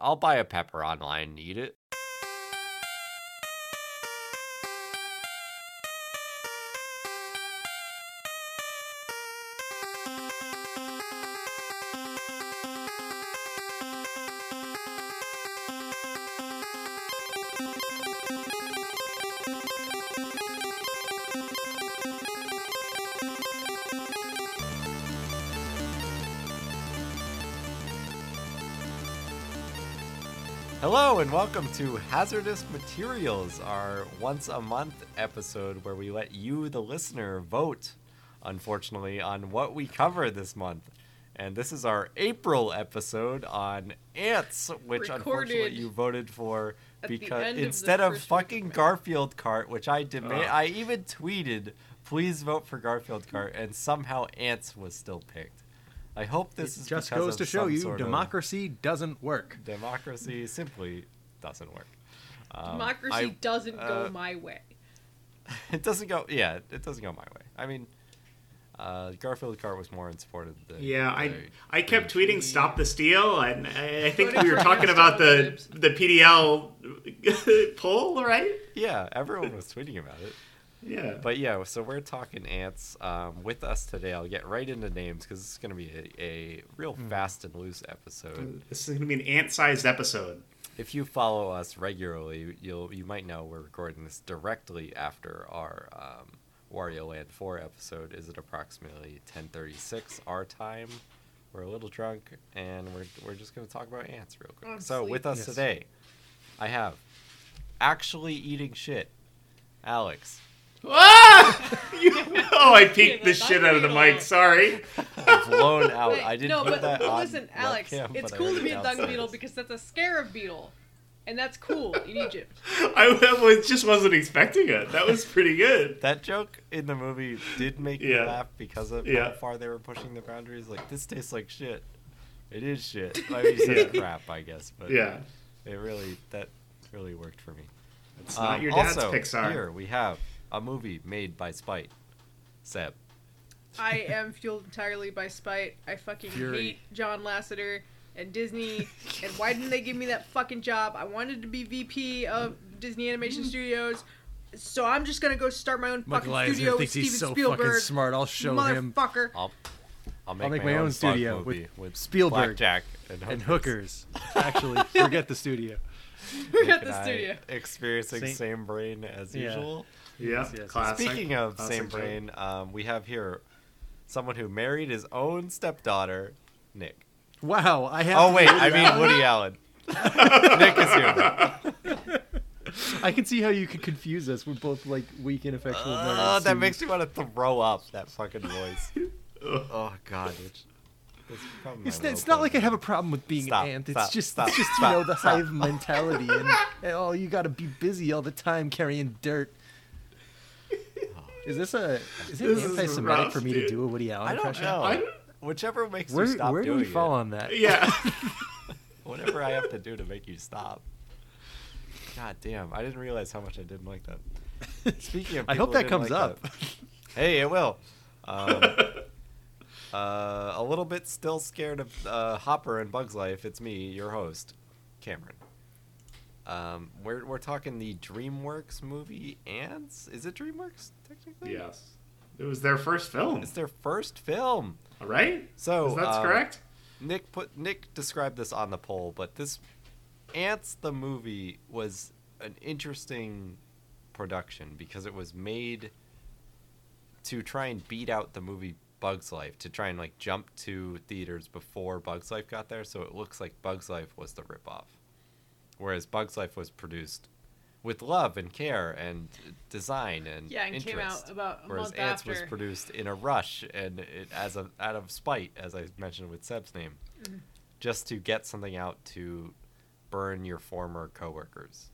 I'll buy a pepper online and eat it. Hello and welcome to Hazardous Materials, our once a month episode where we let you, the listener, vote, unfortunately, on what we cover this month. And this is our April episode on ants, which unfortunately you voted for because end of the instead of, of fucking Garfield Kart, which I demand, Ugh. I even tweeted, please vote for Garfield Kart, and somehow ants was still picked. I hope this it is just because goes of to show you sort of- democracy doesn't work. democracy simply doesn't work. Um, Democracy I- doesn't go uh, my way. it doesn't go. Yeah, it doesn't go my way. I mean, uh, Garfield Kart was more in support of the. Yeah, I the I kept PG. tweeting "Stop the steal," and I, I think we were talking about the the the PDL poll, right? Yeah, everyone was tweeting about it. Yeah, But yeah, so we're talking ants. Um, with us today, I'll get right into names because this is going to be a, a real Hmm. fast and loose episode. this is gonna be an ant-sized episode. If you follow us regularly, you'll you might know we're recording this directly after our um, Wario Land 4 episode. Is it approximately 10:36 our time? We're a little drunk, and we're we're just gonna talk about ants real quick. I'm so with us Yes. today, I have actually eating shit, Alex. Ah! You- oh, I peeked the shit out of the mic. Sorry. blown out. Wait, I didn't know. no, put but that on listen, Alex, webcam, it's cool to be a dung beetle because that's a scarab beetle, and that's cool in Egypt. I was, just wasn't expecting it. That was pretty good. That joke in the movie did make me laugh because of how far they were pushing the boundaries. Like this tastes like shit. It is shit. I mean, you said Yeah. crap, I guess, but Yeah, it really that really worked for me. it's not Um, your dad's also, Pixar. Here we have a movie made by Spite. Seb. I am fueled entirely by spite. I fucking Fury. hate John Lasseter and Disney. and why didn't they give me that fucking job? I wanted to be VP of Disney Animation mm. Studios. So I'm just gonna go start my own fucking Michael Eisner studio with thinks Steven he's so Spielberg. fucking smart. I'll show him motherfucker. I'll I'll make, I'll make my, my own bug studio movie with Spielberg Blackjack, and, and hookers. hookers. Actually, forget the studio. We're Nick at and the I studio. Experiencing Same- same brain as Yeah. usual. Yeah, Yes, yes. classic. Speaking of Classic same brain, um, we have here someone who married his own stepdaughter, Nick. Wow, I have. Oh wait, I mean Allen? Woody Allen. Nick is here. I can see how you could confuse us. We're both like weak, and ineffectual. Oh, nerds that makes me want to throw up. That fucking voice. Oh god, which, it's It's, low it's not like I have a problem with being Stop, an ant. It's stop, just, stop, it's just stop, you know the stop. hive mentality and, and, oh, you got to be busy all the time carrying dirt. Is this a is it This anti-Semitic rough, for me to do a Woody Allen I don't impression? know. I- Whichever makes Where you stop where do doing we fall it. on that? Yeah. Whatever I have to do to make you stop. God damn, I didn't realize how much I didn't like that. Speaking of, I hope that comes like up. that- Hey, it will. Um, uh, a little bit still scared of uh, Hopper and Bugs Life. It's me, your host, Cameron. Um, we're we're talking the DreamWorks movie Ants. Is it DreamWorks technically? yes. It was their first film. It's their first film. All right. So that's um, correct. Nick put Nick described this on the poll, but this Ants the movie was an interesting production because it was made to try and beat out the movie Bugs Life, to try and like jump to theaters before Bugs Life got there, so it looks like Bugs Life was the ripoff. Whereas Bugs Life was produced with love and care and design and Yeah, and interest. came out about a Whereas month Ants was produced in a rush and it, as a out of spite, as I mentioned with Seb's name, Mm-hmm. just to get something out to burn your former coworkers.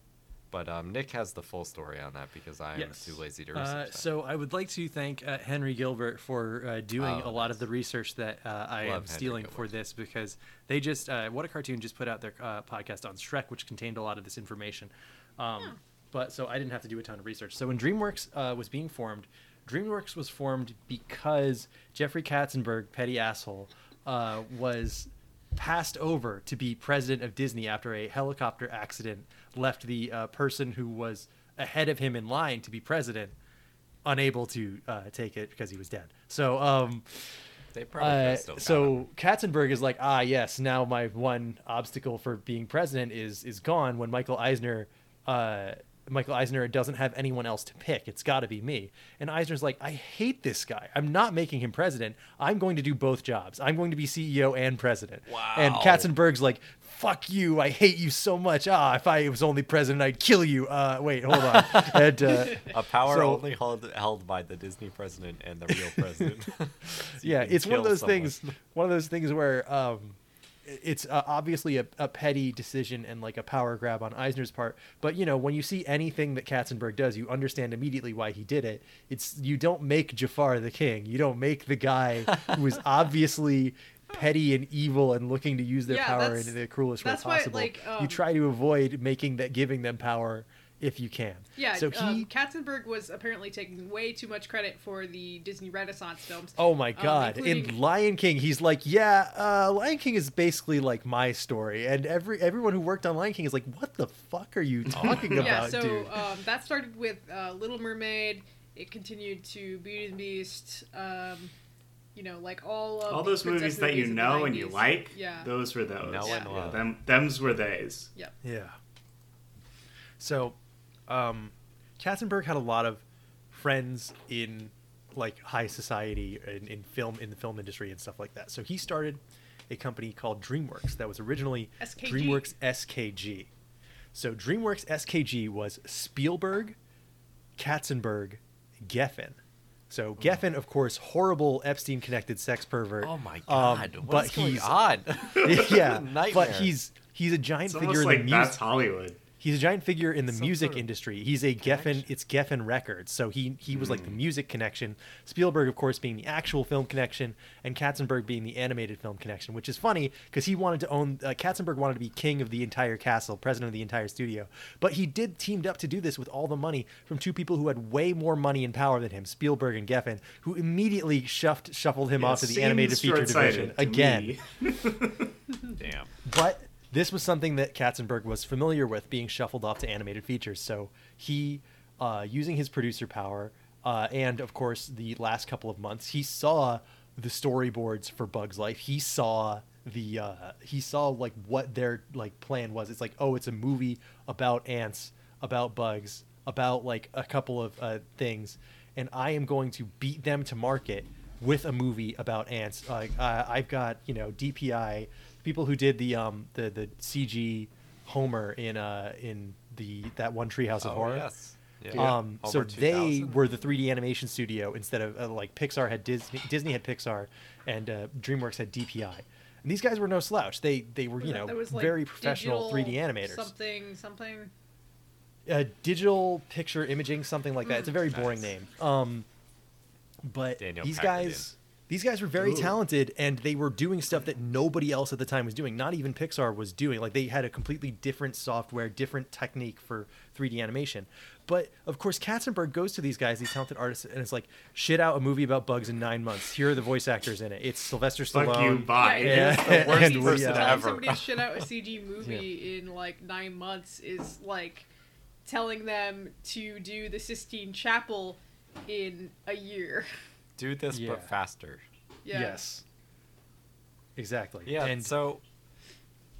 But um, Nick has the full story on that because I'm Yes. too lazy to research Uh, that. so I would like to thank uh, Henry Gilbert for uh, doing Oh, a lot nice. of the research that uh, I Love am Henry stealing for this because they just uh, what a cartoon just put out their uh, podcast on Shrek, which contained a lot of this information. Um, But so I didn't have to do a ton of research. So when DreamWorks uh, was being formed, DreamWorks was formed because Jeffrey Katzenberg, petty asshole, uh, was passed over to be president of Disney after a helicopter accident left the uh, person who was ahead of him in line to be president unable to uh, take it because he was dead. So, um, They probably uh, so Katzenberg is like, ah, yes, now my one obstacle for being president is is gone. When Michael Eisner, uh, Michael Eisner doesn't have anyone else to pick, it's got to be me. And Eisner's like, I hate this guy. I'm not making him president. I'm going to do both jobs. I'm going to be CEO and president. Wow. And. Katzenberg's like, fuck you. I hate you so much. Ah, if I was only president, I'd kill you. Uh, wait, hold on. and, uh, a power so- only held held by the Disney president and the real president. So yeah it's one of those someone. things one of those things where um it's uh, obviously a, a petty decision and like a power grab on Eisner's part, but you know when you see anything that Katzenberg does, you understand immediately why he did it. It's you don't make Jafar the king. You don't make the guy who is obviously petty and evil and looking to use their Yeah, power in the cruelest way possible. like, you um, try to avoid making that giving them power if you can. Yeah, So he um, Katzenberg was apparently taking way too much credit for the Disney Renaissance films. Oh my um, god! including- In Lion King, he's like, yeah, uh, Lion King is basically like my story, and every everyone who worked on Lion King is like, what the fuck are you talking about, yeah, so dude? um, that started with uh, Little Mermaid. It continued to Beauty and the Beast. Um, you know, like all of All those movies that you movies of the know and you like, Yeah. those were those. Know and yeah, them, them's were theys. Yeah. Yeah. So, um, Katzenberg had a lot of friends in like high society in, in film in the film industry and stuff like that. So he started a company called DreamWorks that was originally SKG. DreamWorks SKG. So DreamWorks SKG was Spielberg, Katzenberg, Geffen. So Geffen, of course, horrible Epstein-connected sex pervert. Oh my Um, god! but What's going he's on? yeah, but he's he's a giant It's figure almost in like the music. that's Hollywood. He's a giant figure in the Some music sort of industry. He's a Geffen. It's Geffen Records. So he he was like the music connection. Spielberg, of course, being the actual film connection, and Katzenberg being the animated film connection. Which is funny because he wanted to own. Uh, Katzenberg wanted to be king of the entire castle, president of the entire studio. But he did teamed up to do this with all the money from two people who had way more money and power than him, Spielberg and Geffen, who immediately shuffled shuffled him Yeah, off to the animated feature division again. Damn. But this was something that Katzenberg was familiar with being shuffled off to animated features. So he, uh, using his producer power, uh, and of course the last couple of months, he saw the storyboards for Bugs Life. He saw the uh, he saw like what their like plan was. It's like oh, it's a movie about ants, about bugs, about like a couple of uh, things, and I am going to beat them to market with a movie about ants. Like uh, I've got you know DPI people who did the um the the CG Homer in uh in the that one Treehouse of Oh, Horror. yes. Yeah. Um, so they were the 3D animation studio instead of uh, like Pixar had Disney, Disney had Pixar, and uh, DreamWorks had DPI. And these guys were no slouch. They they were Was you that- know was, like, very professional 3D animators. Something, something. Uh, digital picture imaging, something like that. It's a very boring Nice. name. Um, but Daniel these packed it guys, these guys were very Ooh. talented, and they were doing stuff that nobody else at the time was doing. Not even Pixar was doing. Like they had a completely different software, different technique for 3D animation. But of course, Katzenberg goes to these guys, these talented artists, and it's like, shit out a movie about bugs in nine months. Here are the voice actors in it. It's Sylvester Stallone. Fuck you, bye. Yeah. It's the worst And we, person telling ever. somebody to shit out a CG movie in like nine months is like telling them to do the Sistine Chapel in a year. Do this Yeah. but faster. Yeah. Yes. Exactly. Yeah. And so,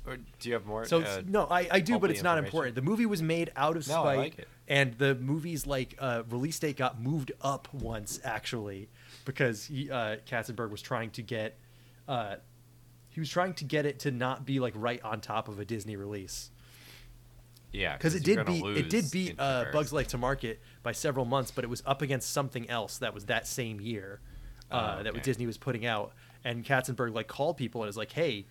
or do you have more? So uh, no, I, I do, but it's not important. The movie was made out of No, I spite, like it. and the movie's like uh, release date got moved up once actually because he, uh, Katzenberg was trying to get, uh, he was trying to get it to not be like right on top of a Disney release yeah, because it you're did beat it did beat uh, Bugs comparison. Life to market by several months, but it was up against something else that was that same year uh, Oh, that. Disney was putting out, and Katzenberg like called people and was like, "Hey,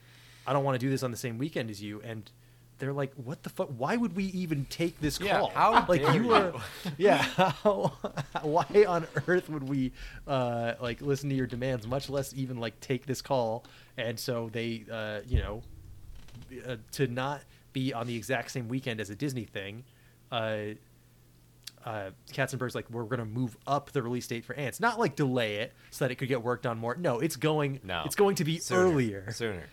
I don't want to do this on the same weekend as you," and they're like, "What the fuck? Why would we even take this Yeah, call? how like dare you were, yeah. How, why on earth would we uh, like listen to your demands, much less even like take this call?" And so they, uh, you know, uh, to not be on the exact same weekend as a Disney thing, uh, Katzenberg's like, we're going to move up the release date for Ants, not like delay it so that it could get worked on more. No, it's going, No, it's going to be Sooner. earlier. Sooner.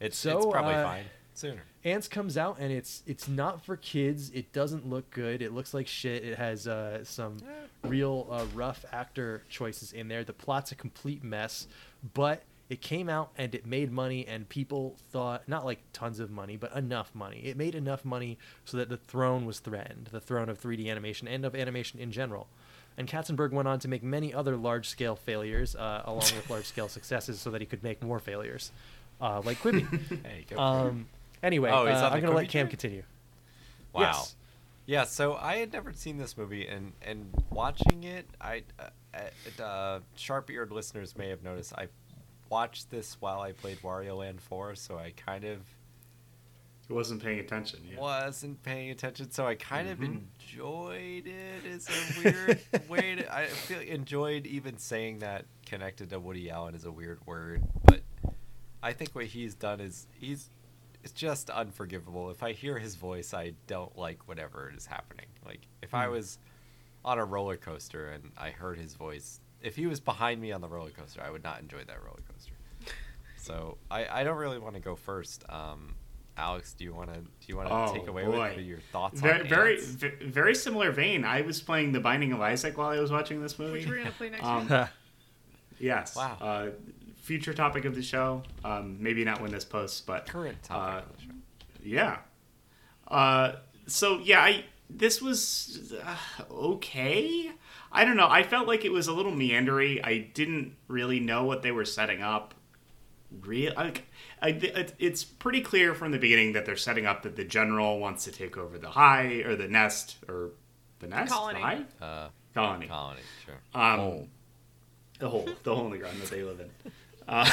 It's, So, it's probably uh, fine sooner. Ants comes out and it's it's not for kids. It doesn't look good. It looks like shit. It has uh, some real uh, rough actor choices in there. The plot's a complete mess, but it came out and it made money and people thought not like tons of money, but enough money. It made enough money so that the throne was threatened, the throne of 3D animation and of animation in general. And Katzenberg went on to make many other large-scale failures, uh, along with large-scale successes, so that he could make more failures, uh, like Quibi. Go um, anyway, Oh, uh, I'm gonna let Cam continue. Wow. Yes. Yeah, so I had never seen this movie, and and watching it, I uh, uh, sharp-eared listeners may have noticed I watched this while I played Wario Land 4, so I kind of wasn't paying attention. Yeah. wasn't paying attention, so I kind of Mhm. enjoyed it. Is a weird way to. I feel enjoyed even saying that connected to Woody Allen is a weird word, but I think what he's done is he's it's just unforgivable. If I hear his voice, I don't like whatever is happening. Like if I Hmm. was on a roller coaster and I heard his voice, if he was behind me on the roller coaster, I would not enjoy that roller coaster. So I, I don't really want to go first. Um, Alex, do you want to do you want to Oh, take away boy. with your thoughts Very, on very, ants? ve- very similar vein. I was playing The Binding of Isaac while I was watching this movie. Which we're gonna play next Um, week. Yes. Wow. Uh, future topic of the show. Um, maybe not when this posts, but current topic uh, of the show. yeah. Uh, so yeah, I this was uh, okay. I don't know. I felt like it was a little meandery. I didn't really know what they were setting up. Real, like, I, it, it's pretty clear from the beginning that they're setting up that the general wants to take over the high or the nest or the nest, colony. the hive? Uh, colony. colony, sure. Um, Hole. the hole, the hole in the ground that they live in. Uh,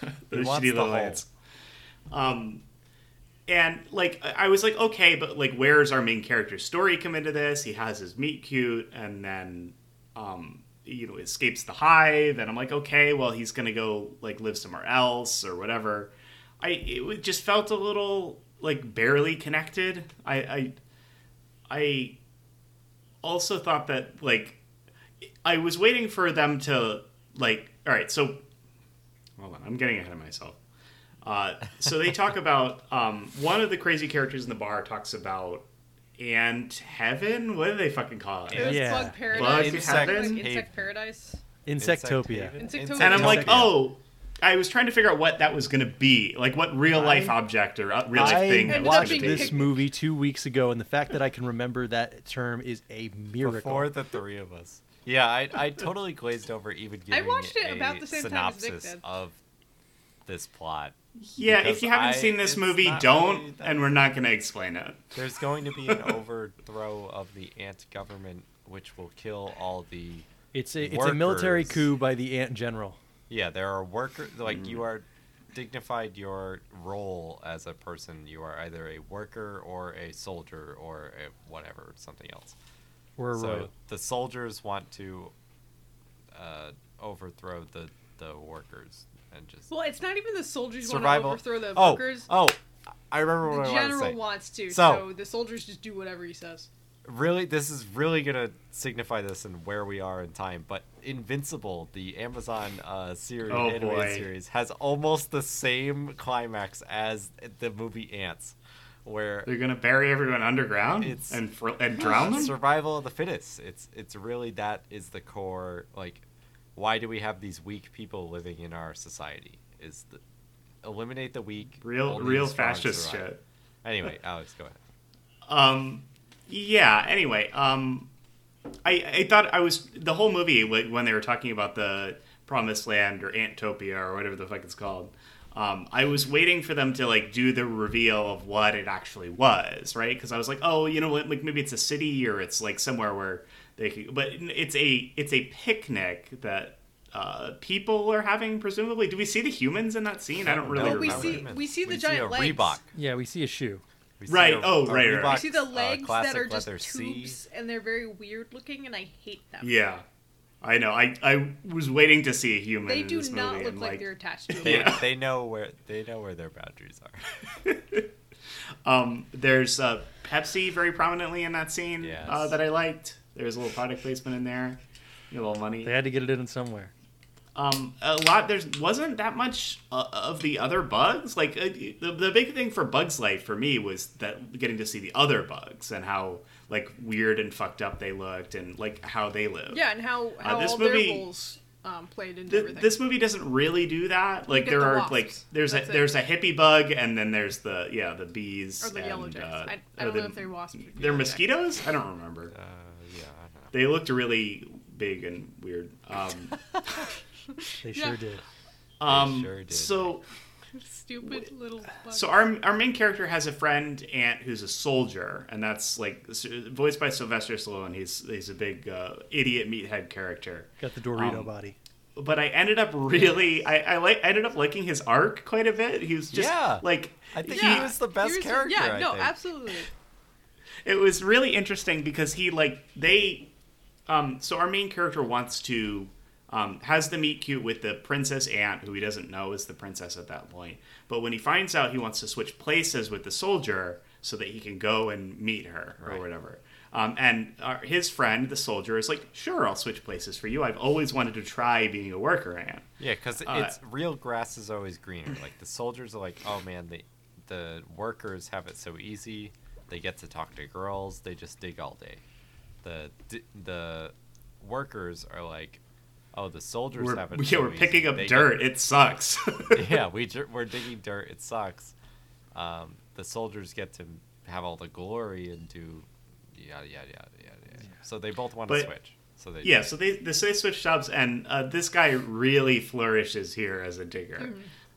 those wants shitty the little hole. ants. Um, and like I I was like, okay, but like, where's our main character's story come into this? He has his meet cute, and then, um, you know, escapes the hive, and I'm like, okay, well, he's gonna go like live somewhere else or whatever. I it just felt a little like barely connected. I I, I also thought that like I was waiting for them to like. All right, so hold on, I'm getting ahead of myself. Uh, so they talk about um, one of the crazy characters in the bar talks about ant heaven. What do they fucking call it? It was Yeah. Bug Paradise. Bug something Heaven? like Insect Paradise. Insectopia. Insectopia. And I'm like, oh. I was trying to figure out what that was going to be, like what real life I- object or uh, real life I thing. that Ended was up watched gonna be. this movie two weeks ago, and the fact that I can remember that term is a miracle. Before the three of us. Yeah, I, I totally glazed over even I giving watched it a about the same time as Nick synopsis did. of this plot. Yeah, because if you haven't I- seen this movie, don't, really and we're not going to explain it. There's going to be an overthrow of the ant government, which will kill all the. It's a it's a military coup by the Ant General. Yeah, there are workers. Like Mm. you are dignified your role as a person. You are either a worker or a soldier or a whatever, something else. We're so royal. the soldiers want to uh, overthrow the the workers and just Well, it's not even the soldiers want to overthrow the oh, workers. oh, I remember what the I wanted to general say. wants to, So- so, the soldiers just do whatever he says. really this is really gonna signify this and where we are in time but invincible the amazon uh series Oh, animated boy. series has almost the same climax as the movie ants where They're going to bury everyone underground It's- and fr- and drown them. survival of the fittest it's it's really that is the core like why do we have these weak people living in our society is the eliminate the weak Real, real fascist survive. shit. anyway alex go ahead Um, yeah. Anyway, um, I I thought I was the whole movie when they were talking about the Promised Land or Antopia or whatever the fuck it's called. Um, I was waiting for them to like do the reveal of what it actually was, right? Because I was like, oh, you know what? Like maybe it's a city or it's like somewhere where they could. But it's a it's a picnic that uh, people are having. Presumably, do we see the humans in that scene? I don't really No, Well, we remember. see remember. we see the We see giant a legs. Reebok. Yeah, we see a shoe. We see Right, a- oh, a right, right, Reebok, right. We see the uh, legs that are just leather C. tubes, and they're very weird looking, and I hate them. Yeah, I know. I I was waiting to see a human. They in do this not movie look and, like, they're attached to a They, they know where they know where their boundaries are. Um, there's uh, Pepsi very prominently in that scene Yes. uh, that I liked. There's a little product placement in there, a little money. They had to get it in somewhere. um, a lot there's wasn't that much uh, of the other bugs. Like uh, the the big thing for Bugs Life for me was that getting to see the other bugs and how like weird and fucked up they looked and like how they live. Yeah, and how how this all movie- their roles um, played into Th- everything. this movie doesn't really do that. Like there the are wasps. like there's That's a it. there's a hippie bug and then there's the yeah the bees or the and, yellow jackets. uh, I, I don't the- know if they're wasps. or They're yellow jackets. mosquitoes. I don't remember. Uh, yeah, I don't know. They looked really big and weird. Um, They Yeah. sure did. um, sure did. So Stupid little. Bugs. so our our main character has a friend Ant who's a soldier, and that's like voiced by Sylvester Stallone. He's he's a big uh, idiot meathead character. Got the Dorito Um, body. But I ended up really I, I like ended up liking his arc quite a bit. He was just Yeah. like I think Yeah. he was the best was- character. Yeah, I no, think. absolutely. it was really interesting because he like they um so our main character wants to um, has the meet cute with the princess ant who he doesn't know is the princess at that point but when he finds out he wants to switch places with the soldier so that he can go and meet her or Right. whatever um, and our, his friend the soldier is like sure i'll switch places for you i've always wanted to try being a worker ant Yeah, because Uh, it's real grass is always greener. Like the soldiers are like, oh man, the the workers have it so easy. They get to talk to girls. They just dig all day. The the workers are like, oh, the soldiers we're, have it. yeah, so we're easy. picking up They get- dirt it sucks yeah, we we're digging dirt. It sucks. Um, the soldiers get to have all the glory and do yada yada yada yada. yada. So they both want to switch. So they Yeah, so they they, so they switch jobs, and uh, this guy really flourishes here as a digger.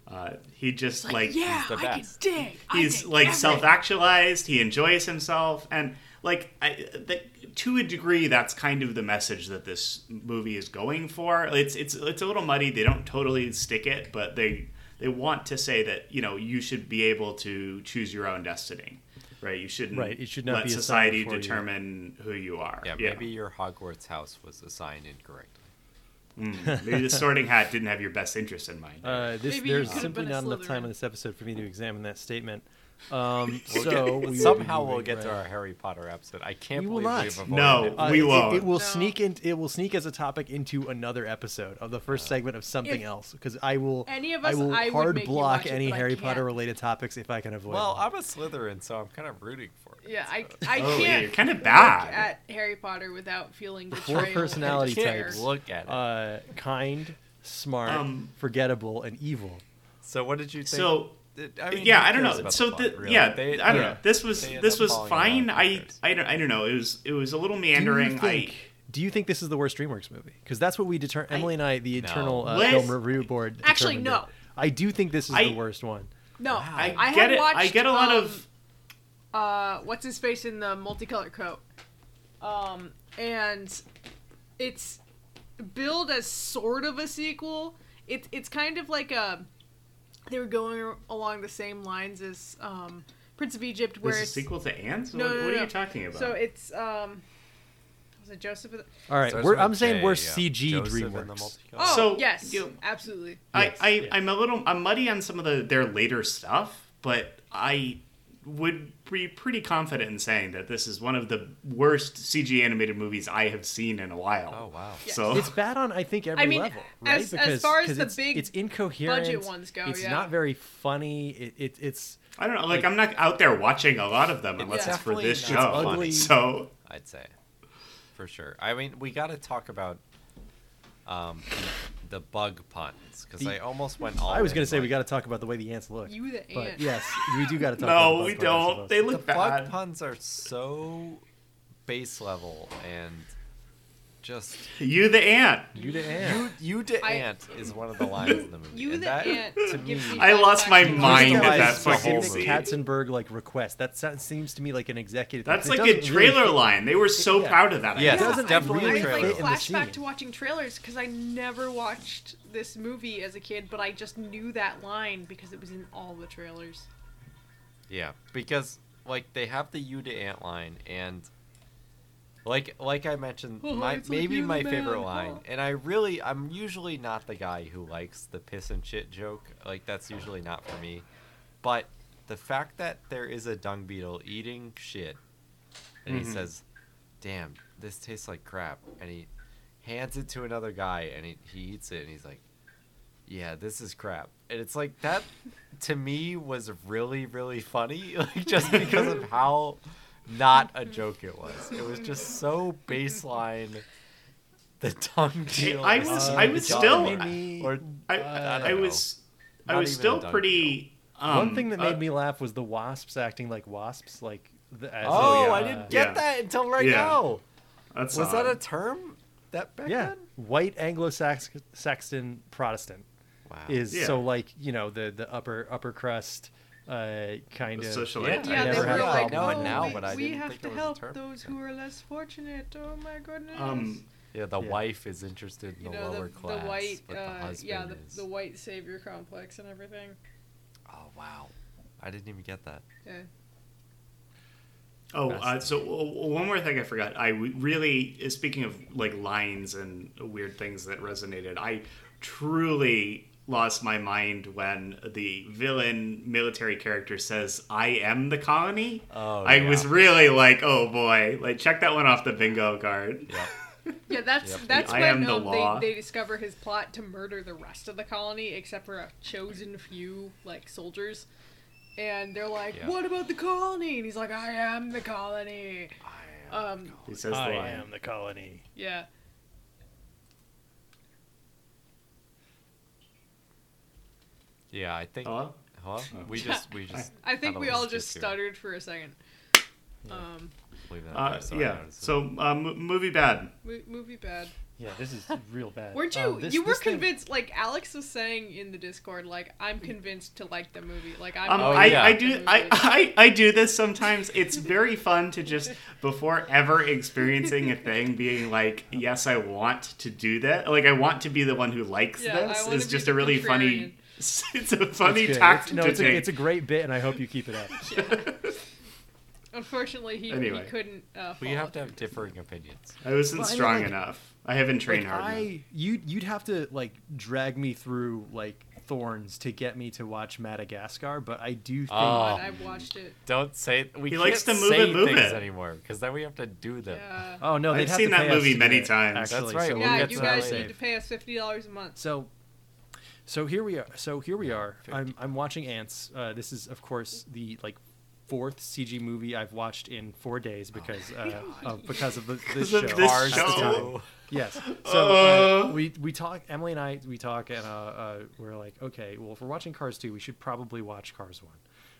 Uh, he just like, Mm-hmm. yeah, the I can best. dig. I he's dig like everything. self-actualized. He enjoys himself, and like I, the, to a degree, that's kind of the message that this movie is going for. It's it's it's a little muddy. They don't totally stick it, but they they want to say that you know you should be able to choose your own destiny. Right, you shouldn't. Right, it should not let be society for you. determine who you are. Yeah, maybe your Hogwarts house was assigned incorrectly. Mm, maybe the Sorting Hat didn't have your best interest in mind. Uh, this there's simply not enough time in this episode for me to examine that statement. Um, We'll so get- we somehow we'll moving get to our Harry Potter episode. I can't We will believe not. we've avoided No. it. Uh, We it- won't. It, will No. sneak in. It will sneak as a topic into another episode of the first segment of something If else because I will. any of I us, will I hard make block watch it, any Harry. Potter related topics if I can avoid. Well, them. I'm a Slytherin, so I'm kind of rooting for it. Yeah, I, I Oh, can't. you're kinda look bad. at Harry Potter without feeling Four betrayal. personality types. Look at it. uh, kind, smart, Um, forgettable, and evil. so what did you think? So I mean, yeah, I don't know. So the plot, really? yeah, They- I don't yeah. know. This was this was fine. I? I don't I don't know. It was it was a little meandering. you think? Do you think this is the worst DreamWorks movie? Because that's what we determined. I- Emily and I, the No. eternal uh, Let's- film review board. Actually, no. it. I do think this is I- the worst one. No, Wow. I, I get it. watched. I get a lot um, of uh, what's his face in the multicolored coat, um, and it's billed as sort of a sequel. It's it's kind of like a they were going along the same lines as um, Prince of Egypt, where There's a sequel to Ants. No, what, no, what no. are you talking about? so it's um, was it Joseph? All right, Starts we're, with I'm saying J, we're yeah. CG Joseph and the DreamWorks. multicolored. Oh So, yes, you- absolutely. I, Yes, I yeah. I'm a little I'm muddy on some of the their later stuff, but I would be pretty confident in saying that this is one of the worst CG animated movies I have seen in a while. Oh wow. Yeah. So It's bad on I think every I mean, level, right? as- as far as the it's, big it's incoherent. budget ones go, it's yeah. not very funny. It, it it's I don't know. Like, I'm not out there watching a lot of them It's unless it's for this not show. ugly. So I'd say, for sure. I mean, we got to talk about um, the bug puns because The- I almost went all. I was going to say we got to talk about the way the ants look. You the but ant. yes, we do got to talk. about no, the we bug puns, I don't. suppose. They the look bug bad. puns are so base level and just You the ant. You the ant. you you to I- ant is one of the lines in the movie. You and the that, ant to me, me I lost my mind at that fucking whole scene. Katzenberg like request. That sounds, seems to me like an executive. That's thing. like a doesn't really trailer line. They were so Yeah. proud of that. Yes, idea. it's doesn't definitely really a I trailer. like fit in the flashback to watching trailers because I never watched this movie as a kid, but I just knew that line because it was in all the trailers. Yeah, because like they have the you to ant line and like like I mentioned, Oh, my it's like maybe my favorite man, line, huh? and I really I'm usually not the guy who likes the piss and shit joke. Like that's usually not for me. But the fact that there is a dung beetle eating shit and he Mhm. says, "Damn, this tastes like crap." And he hands it to another guy and he, he eats it and he's like, yeah, this is crap. And it's like that to me was really really funny, like just because of how not a joke it was. It was just so baseline. The tongue deal. I is was- I was still- me- or I, Uh, I was I was still pretty. Um, One thing that made uh, me laugh was the wasps acting like wasps, like the, as Oh, a, I uh, didn't get Yeah. that until right Yeah. now. That's Was that a term that back yeah, then? white Anglo-Saxon Protestant Wow. is Yeah. so like you know the the upper upper crust uh, kind of socialite Yeah, type. Yeah, I they never were had a like, problem I know with oh, now, we, but I we didn't have think to it was a help those who are less fortunate. Oh my goodness. Um, Yeah, the Yeah. wife is interested in you the know lower the, class, the white, but the uh, husband yeah, the, is. the white savior complex and everything. Oh wow, I didn't even get that. Yeah. Oh, uh, so uh, one more thing I forgot. I really, speaking of like lines and weird things that resonated, I truly lost my mind when the villain military character says, "I am the colony." Oh, I yeah. was really like, "Oh boy!" Like, check that one off the bingo card. Yeah. Yeah, that's Yep. that's I when am the um, law. they, they discover his plot to murder the rest of the colony except for a chosen few like soldiers. And they're like, Yeah. "What about the colony?" And he's like, "I am the colony." I am Um, He says the I line. am the colony. yeah. Yeah, I think. Hello? Hello? We just we just. I think we all just skip here. stuttered for a second. Um, Uh, there so I yeah. So, uh, m- movie bad. mo- movie bad. Yeah, this is real bad. Weren't you? Um, this- you were this thing- convinced. Like Alex was saying in the Discord, like I'm convinced to like the movie. Like I'm. Um, Oh, I, yeah. I like do. I, I, I do this sometimes. It's very fun to just before ever experiencing a thing being like, yes, I want to do that. Like I want to be the one who likes Yeah, I this. wanna Is just a really contrarian. funny. It's a funny good. tact It's, no, to it's a, it's a great bit, and I hope you keep it up. Unfortunately, he, Anyway. he couldn't. Uh, we follow have to have differing opinions. I wasn't Well, I mean, strong like- enough. I haven't trained like, hard enough. I you you'd have to like drag me through like thorns to get me to watch Madagascar, but I do think Oh. God, I've watched it. Don't say we He can't likes to move say it, move things it. anymore because then we have to do them. Yeah. Oh no, they'd I've have seen to that pay us movie many it, times. Actually, That's right, so we'll yeah, you guys that need to pay us fifty dollars a month. So, so here we are. So here we are. I'm I'm watching Ants. Uh, this is of course the like fourth CG movie I've watched in four days because uh, of because of the, this Because of show. this Cars at show. Yes. So uh, Uh. we we talk. Emily and I we talk, and uh, uh, we're like, okay, well, if we're watching Cars two, we should probably watch Cars one,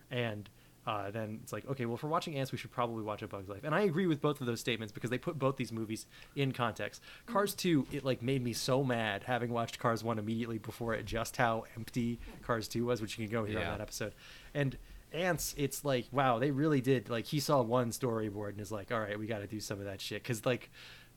and. Uh, then it's like okay, well, if we're watching Ants, we should probably watch A Bug's Life, and I agree with both of those statements because they put both these movies in context. Cars two, it like made me so mad having watched Cars one immediately before it, just how empty Cars two was, which you can go here Yeah. on that episode, and Ants, it's like wow, they really did like he saw one storyboard and is like, all right, we got to do some of that shit because like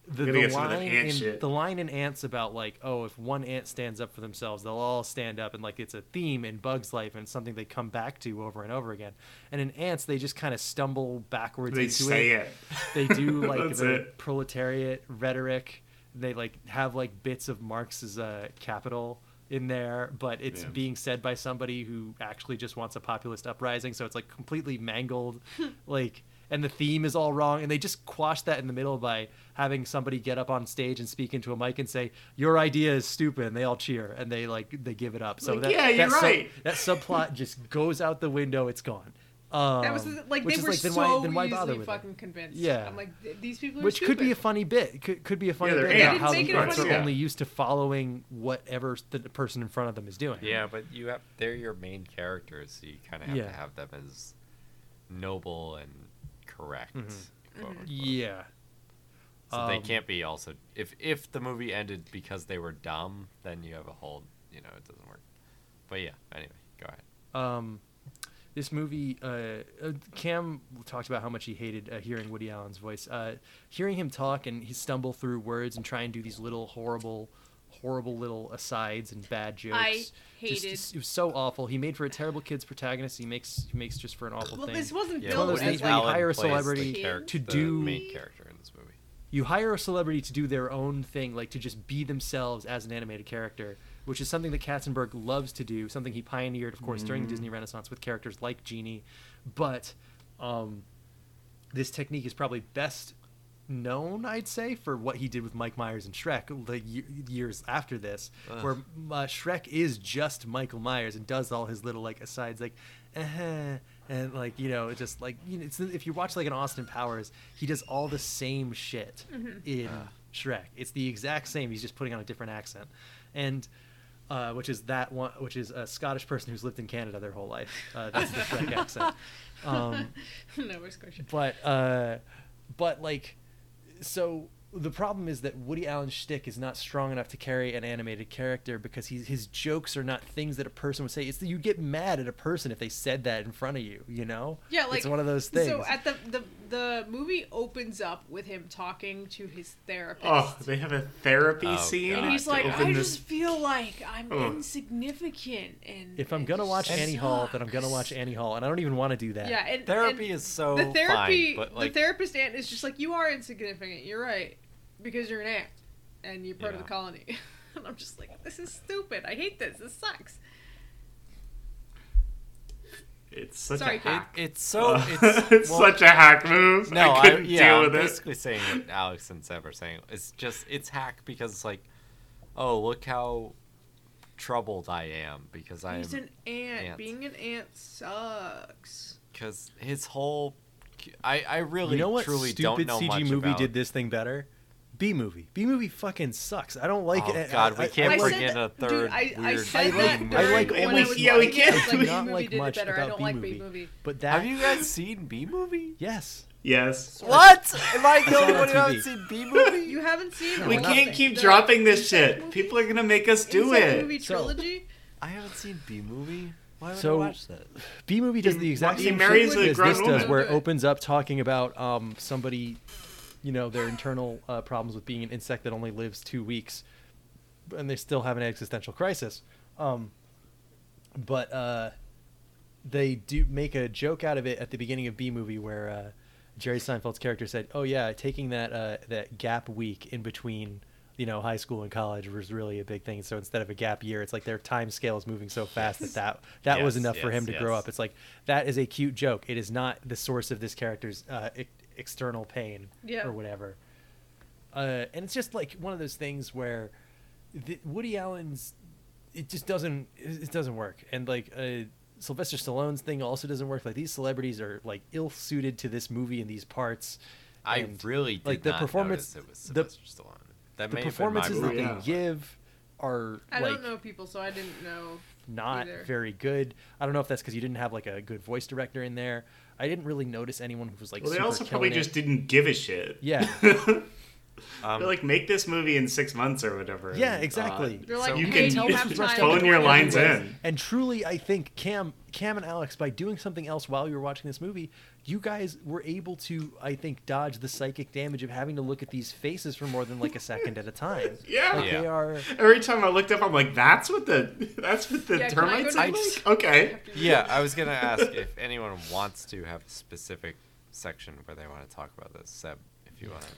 the, the get some of that line ant in the line in ants about like oh if one ant stands up for themselves they'll all stand up and like it's a theme in bugs life and it's something they come back to over and over again and in ants they just kind of stumble backwards They into say it. it. they do like the it. proletariat rhetoric they like have like bits of marx's uh, capital in there but it's Yeah. being said by somebody who actually just wants a populist uprising so it's like completely mangled like and the theme is all wrong and they just quash that in the middle by having somebody get up on stage and speak into a mic and say your idea is stupid and they all cheer and they like they give it up so Like, that, yeah, you're that sub- right. that subplot just goes out the window it's gone um, That was the- like they were like, then so why, then why easily bother with it? fucking convinced. Yeah. I'm like, these people are which could be a funny bit could, could be a funny Yeah, bit about how They the didn't make it ants funny. are Yeah. only used to following whatever the person in front of them is doing Yeah, but you have they're your main characters, so you kind of have Yeah. to have them as noble and correct. Mhm. quote, unquote. yeah So they Um, can't be also if if the movie ended because they were dumb, then you have a whole you know it doesn't work. But yeah, anyway, go ahead. um, this movie, uh, uh, Cam talked about how much he hated uh, hearing Woody Allen's voice. Uh, hearing him talk and he stumble through words and try and do these little horrible, horrible little asides and bad jokes. I just- hated. it was so awful. He made for a terrible kid's protagonist. He makes he makes just for an awful well, thing. this wasn't Yeah, It's one of those things as where you hire a plays the celebrity char- to the do- main character in this movie. you hire a celebrity to do their own thing, like to just be themselves as an animated character, which is something that Katzenberg loves to do. Something he pioneered, of course, during the Disney Renaissance with characters like Genie. But um, this technique is probably best known, I'd say, for what he did with Mike Myers and Shrek the ye- years after this, Ugh. where uh, Shrek is just Michael Myers and does all his little like asides, like, uh-huh, and like you know, just like you know, it's, if you watch like an Austin Powers, he does all the same shit in Ah. Shrek. It's the exact same. He's just putting on a different accent, and. Uh, which is that one? Which is a Scottish person who's lived in Canada their whole life. Uh, that's the Shrek accent. Um, Nova Scotia. but uh but like so the problem is that Woody Allen's shtick is not strong enough to carry an animated character because he's, his jokes are not things that a person would say. It's that you get mad at a person if they said that in front of you, you know? Yeah, like it's one of those things. So at the the the movie opens up with him talking to his therapist. Oh, they have a therapy Oh, scene. and he's like. I open just feel like I'm Ugh. insignificant, and if I'm gonna watch just Annie Hall, then I'm gonna watch sucks." Annie Hall, and I don't even want to do that. Yeah, and Therapy and is so the therapy. fine, but like the therapist ant is just like, you are insignificant. You're right, because you're an ant, and you're part of the colony. and I'm just like, this is stupid. I hate this. This sucks. It's such Sorry, a Kate. hack. it's so Uh, it's, it's well, such a hack move. No, I I, couldn't yeah, deal I'm with it. basically saying what Alex and Seb are saying. It's just it's hack because it's like, oh look how troubled I am because I He's am an ant. ant. Being an ant sucks. because his whole I I really You know what truly stupid don't know CG movie about. did this thing better? Bee Movie. Bee Movie fucking sucks. I don't like Oh, it. God, we can't I I bring said in a third dude, I, I weird said I that like- I like when I was yeah, we can't it. I like, not B-movie like did much it better. I don't like B-movie. B-movie. But that Have you guys seen Bee Movie? yes. Yes. What? Am I the only one who hasn't seen Bee Movie? You haven't seen No, it. We we're What's not. can't the- keep the dropping this shit. movie? People are gonna make us do Inside it. Movie So- trilogy. I haven't seen Bee Movie. Why would So- I watch that? Bee Movie does the exact same marries shit a as this does, where it it. opens up talking about um, somebody, you know, their internal uh, problems with being an insect that only lives two weeks, and they still have an existential crisis. Um, but uh, they do make a joke out of it at the beginning of Bee Movie where uh, Jerry Seinfeld's character said, "Oh yeah, taking that uh, that gap week in between." You know, high school and college was really a big thing. So instead of a gap year, it's like their time scale is moving so fast that that, that was Yes, enough for him yes, to grow up. It's like that is a cute joke. It is not the source of this character's uh, external pain Yeah. or whatever. Uh, and it's just like one of those things where the, Woody Allen's it just doesn't it it doesn't work. And like uh, Sylvester Stallone's thing also doesn't work. Like these celebrities are like ill suited to this movie in these parts. I And, really did like the not performance. it was the Stallone. That the may have been my performances that they Yeah. give are I like don't know people, so I didn't know. not either. very good. I don't know if that's because you didn't have like a good voice director in there. I didn't really notice anyone who was like. Well, they also probably it. just didn't give a shit. Yeah. Um, They're like, make this movie in six months or whatever. Yeah, and, exactly. They're like, So you hey, can you this have time. rushed phone your lines in. And truly, I think Cam, Cam and Alex, by doing something else while you were watching this movie, you guys were able to, I think, dodge the psychic damage of having to look at these faces for more than like a second at a time. Yeah. like they are. Every time I looked up, I'm like, that's what the that's what the Yeah, can I go termites to look the- like. Okay. yeah, I was gonna ask if anyone wants to have a specific section where they want to talk about this. Seb, if you want to.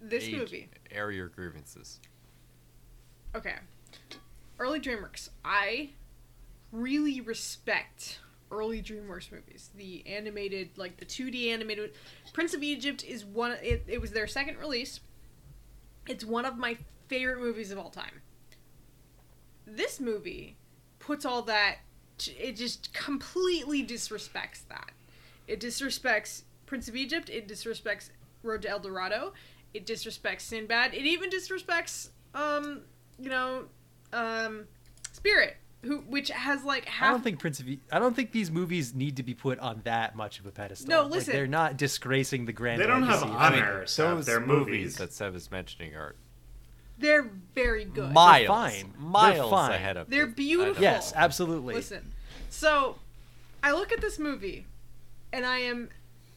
This movie. Air your grievances. Okay. Early DreamWorks. I really respect early DreamWorks movies. The animated, like the 2D animated. Prince of Egypt is one. It, it was their second release. It's one of my favorite movies of all time. This movie puts all that. It just completely disrespects that. It disrespects Prince of Egypt. It disrespects Road to El Dorado. It disrespects Sinbad. It even disrespects, um, you know, um, Spirit, who which has like half. I don't think Prince of. E- I don't think these movies need to be put on that much of a pedestal. No, Like, listen. they're not disgracing the grand. They don't have legacy. I mean, honor. Seb. those They're movies movies. that Seb is mentioning are They're very good. miles, fine. They're miles fine. ahead of. They're the- beautiful. Yes, absolutely. Listen, so I look at this movie, and I am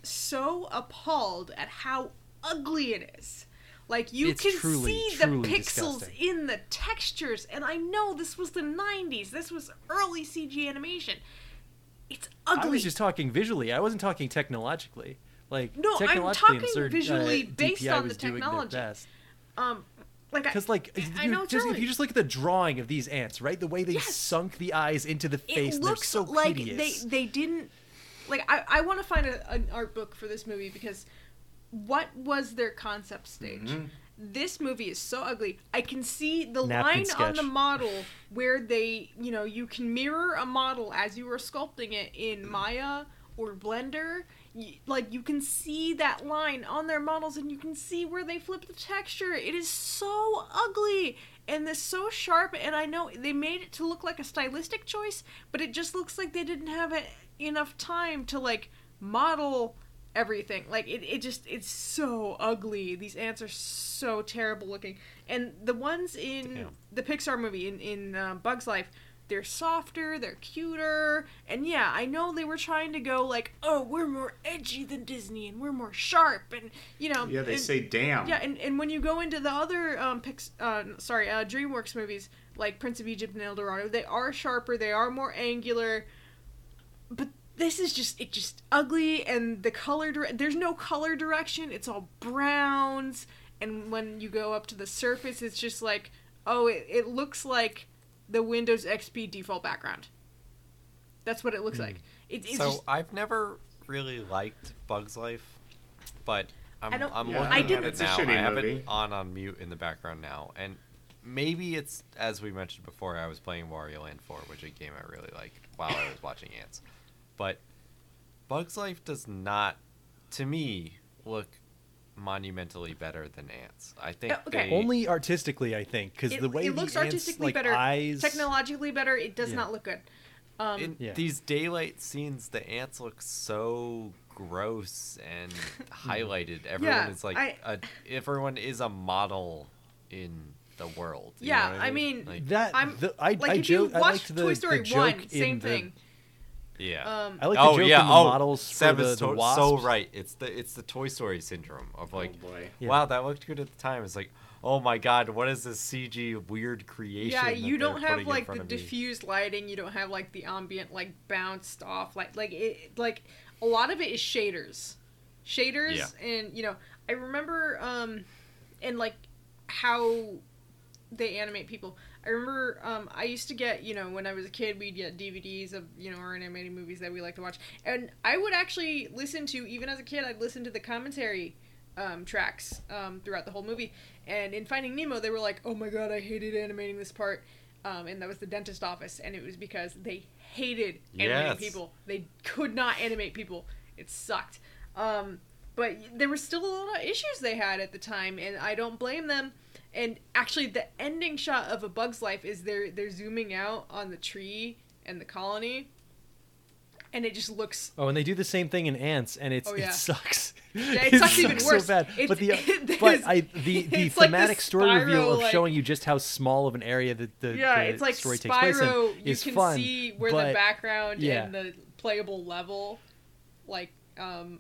so appalled at how ugly it is. Like you It's can truly, see the pixels disgusting. in the textures, and I know this was the '90s. This was early CG animation. It's ugly. I was just talking visually. I wasn't talking technologically. Like No, I'm talking Insur- visually uh, based DPI on was the technology. um, like Because like I you know just, if you just look at the drawing of these ants, right? The way they Yes. sunk the eyes into the face, it looks so like hideous. they they didn't like I, I want to find a, an art book for this movie because what was their concept stage? Mhm. This movie is so ugly. I can see the Napkin line on the model where they, you know, you can mirror a model as you are sculpting it in Maya or Blender. Y- Like you can see that line on their models, and you can see where they flip the texture. It is so ugly and this so sharp. And I know they made it to look like a stylistic choice, but it just looks like they didn't have it, enough time to like model everything. Like it, it just it's so ugly. These ants are so terrible looking. And the ones in Damn. the Pixar movie in in uh, Bugs Life, they're softer, they're cuter, and yeah, I know they were trying to go like, oh, we're more edgy than Disney, and we're more sharp, and you know, Yeah, they and- say damn. yeah, and, and when you go into the other um Pix, uh, sorry, uh, DreamWorks movies like Prince of Egypt and El Dorado, they are sharper, they are more angular, but this is just it just ugly and the color dire- there's no color direction. It's all browns, and when you go up to the surface, it's just like oh, it, it looks like the Windows XP default background. That's what it looks like. It, it's so just, I've never really liked Bugs Life, but I'm, I don't- I'm Yeah, looking I at didn't- it now. I have movie. it on on mute in the background now, and maybe it's as we mentioned before. I was playing Wario Land 4, which is a game I really like while I was watching Ants, but Bugs Life does not, to me, look monumentally better than Ants. I think okay. they, Only artistically, I think, because the way it looks the ants, artistically like, better, eyes, technologically better. It does Yeah. not look good. Um, in Yeah. these daylight scenes, the ants look so gross and highlighted. Everyone Yeah, is like, I- a, everyone is a model in the world. you Yeah, know what I mean- like, that I'm the, I, like I if joke, you I watch the, Toy Story the One, in same the- thing. Yeah. Um, I like the oh joke yeah, in the oh, models for Seb the, is the wasps. so right. It's the it's the Toy Story syndrome of like, oh boy. Yeah. wow, that looked good at the time. It's like, oh my god, what is this CG weird creation? yeah, you they're don't have like the diffused lighting. You don't have like the ambient like bounced off like like it like a lot of it is shaders, shaders, Yeah. and you know I remember um and like how they animate people. I remember um, I used to get, you know, when I was a kid, we'd get DVDs of, you know, our animated movies that we like to watch. And I would actually listen to, even as a kid, I'd listen to the commentary um, tracks um, throughout the whole movie. And in Finding Nemo, they were like, oh my god, I hated animating this part. Um, and that was the dentist office. And it was because they hated animating Yes. people. They could not animate people. It sucked. Um, but there were still a lot of issues they had at the time, and I don't blame them. And actually, the ending shot of A Bug's Life is they're they're zooming out on the tree and the colony, and it just looks. Oh, and they do the same thing in ants, and it's Oh, yeah. it sucks. Yeah, it sucks even worse. So bad. It's- but the it but I the the it's like thematic this story reveal of like- showing you just how small of an area that the, yeah, the it's like story takes place in Spyro. You is can fun. see where but the background yeah. and the playable level, like, um,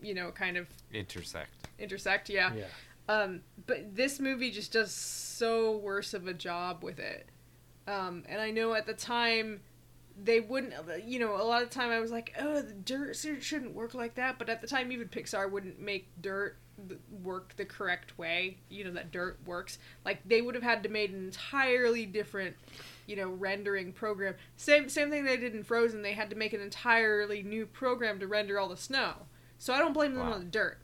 you know, kind of intersect. intersect. Yeah. yeah. Um, but this movie just does so worse of a job with it. Um, and I know at the time they wouldn't, you know, a lot of time I was like, oh, the dirt shouldn't work like that. But at the time, even Pixar wouldn't make dirt work the correct way. You know, that dirt works. Like they would have had to made an entirely different, you know, rendering program. Same same thing they did in Frozen. They had to make an entirely new program to render all the snow. So I don't blame them Wow. on the dirt.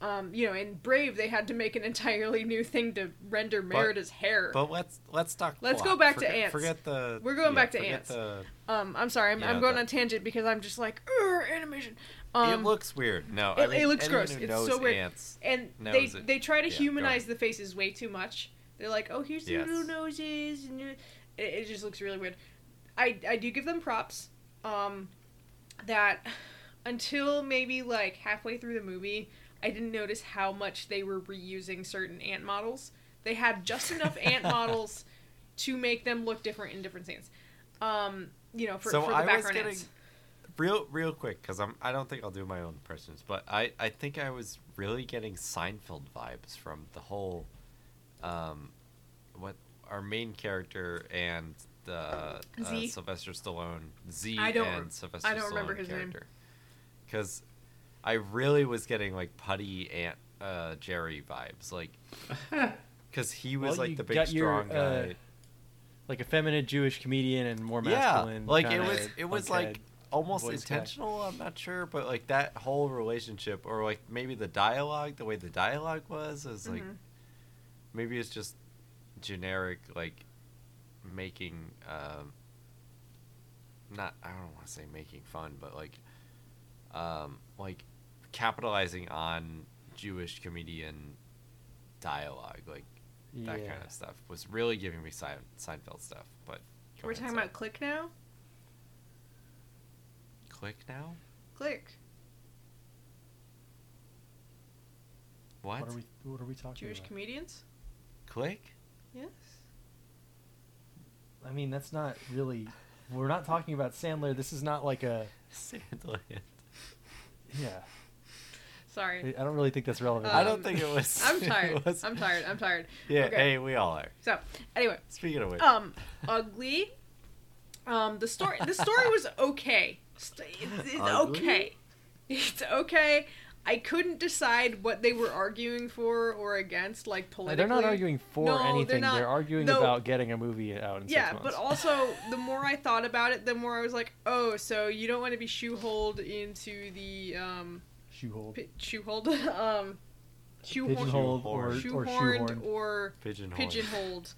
Um, you know, in Brave they had to make an entirely new thing to render Merida's hair. But let's let's talk. Let's plot. go back to ants. Forget the. We're going yeah, back to ants. the- um, I'm sorry, I'm, Yeah, I'm going that- on tangent because I'm just like, "Ugh, animation. Um, it looks weird. No, it- I it looks gross. It's so weird. Ants, and they it. they try to Yeah, humanize the faces way too much. They're like, oh, here's the Yes. little noses, and it, it just looks really weird. I I do give them props. Um, that until maybe like halfway through the movie, I didn't notice how much they were reusing certain ant models. They had just enough ant models to make them look different in different scenes. Um, you know, for, so for the I was background getting ants. real real quick because I'm I don't think I'll do my own impressions, but I I think I was really getting Seinfeld vibes from the whole, um, what our main character and the uh, Sylvester Stallone Z I don't- and Sylvester I don't Stallone remember his name. character. Because I really was getting like putty Aunt uh, Jerry vibes, like because he was Well, like the big got your, strong uh, guy. like a feminine Jewish comedian and more masculine. yeah, masculine. like it was it was like almost voice guy. intentional. I'm not sure, but like that whole relationship, or like maybe the dialogue, the way the dialogue was, is like Mhm. maybe it's just generic, like making. Um, not I don't want to say making fun, but like, um, like capitalizing on Jewish comedian dialogue, like that kind of stuff, was really giving me Sein- Seinfeld stuff. But We're ahead, talking Seth. about Click now. click now. Click. What? What are we? What are we talking about? Jewish about? comedians. Click? Yes. I mean, that's not really. We're not talking about Sandler. This is not like a. Sandler. Yeah. Sorry. I don't really think that's relevant. I Um, don't think it was. I'm tired. was- I'm tired. I'm tired. Yeah, Okay. hey, we all are. So, anyway, Speaking of which, um, ugly. Um, the story. The story was okay. St- It's, it's okay. It's okay. I couldn't decide what they were arguing for or against, like politically. they're not arguing for No, they're anything. They're, arguing No. about getting a movie out in Yeah, six but also the more I thought about it, the more I was like, oh, so you don't want to be shoeholed into the um, Shoehold. pi- shoehold, um, shoehorn, Pigeonholed or, or shoehorned shoehorned. or pigeonhole. pigeonholed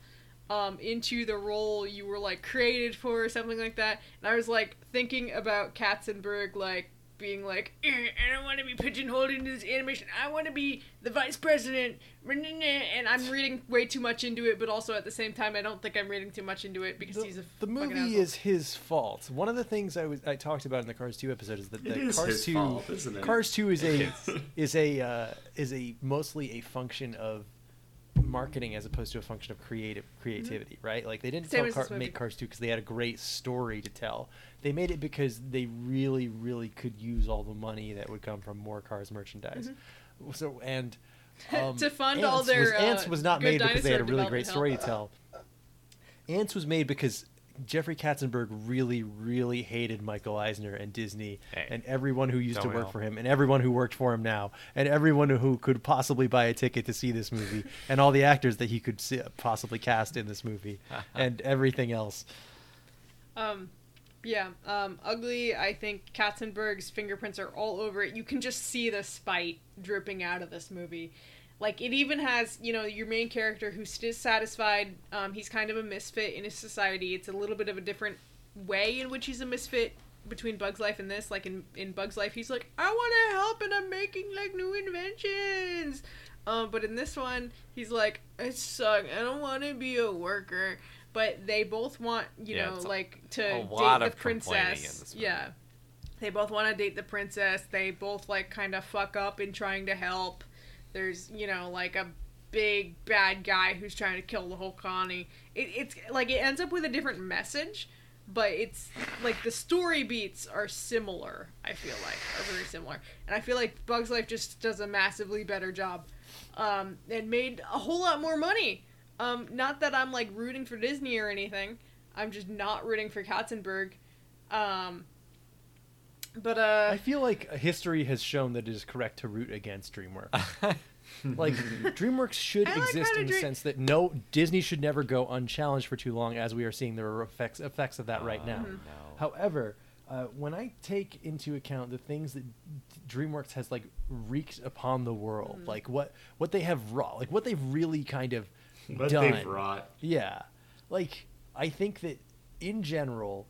um, into the role you were like created for or something like that. And I was like thinking about Katzenberg like being like, "Eh, I don't want to be pigeonholed into this animation. I want to be the vice president. And I'm reading way too much into it, but also at the same time, I don't think I'm reading too much into it because the, he's a the movie asshole. is his fault. One of the things I was I talked about in the Cars 2 episode is that It the is Cars 2 fault, isn't it? Cars 2 is a It is a uh, is a mostly a function of marketing as opposed to a function of creative creativity, right? Like they didn't Mm-hmm. Same Car- make Cars 2 because they had a great story to tell. They made it because they really really could use all the money that would come from more Cars merchandise. So and um, Mm-hmm. To fund all their, was, uh, Ants was not good made because they had a really great story to tell. Ants was made because Jeffrey Katzenberg really, really hated Michael Eisner and Disney Hey, and everyone who used to work all? for him and everyone who worked for him now and everyone who could possibly buy a ticket to see this movie and all the actors that he could see, possibly cast in this movie and everything else. Um, yeah, um, ugly. I think Katzenberg's fingerprints are all over it. You can just see the spite dripping out of this movie. Like it even has, you know, your main character who's dissatisfied. Um, he's kind of a misfit in his society. It's a little bit of a different way in which he's a misfit between Bug's Life and this. Like in in Bug's Life, he's like, I want to help and I'm making like new inventions. Um, but in this one, he's like, I suck. I don't want to be a worker. But they both want, you Yeah, know, like to date the princess. Yeah, they both want to date the princess. They both like kind of fuck up in trying to help. There's, you know, like a big bad guy who's trying to kill the whole colony. It, it's like it ends up with a different message, but it's like the story beats are similar. I feel like are very similar, and I feel like Bugs Life just does a massively better job, um, and made a whole lot more money. Um, not that I'm like rooting for Disney or anything. I'm just not rooting for Katzenberg. Um, but uh, I feel like history has shown that it is correct to root against DreamWorks. like DreamWorks should I exist how in the Dream- sense that no Disney should never go unchallenged for too long, as we are seeing the effects effects of that right now. Mm-hmm. no. However, uh, when I take into account the things that DreamWorks has like wreaked upon the world, Mm-hmm. like what what they have wrought, like what they've really kind of What done, they've wrought. yeah, like I think that in general.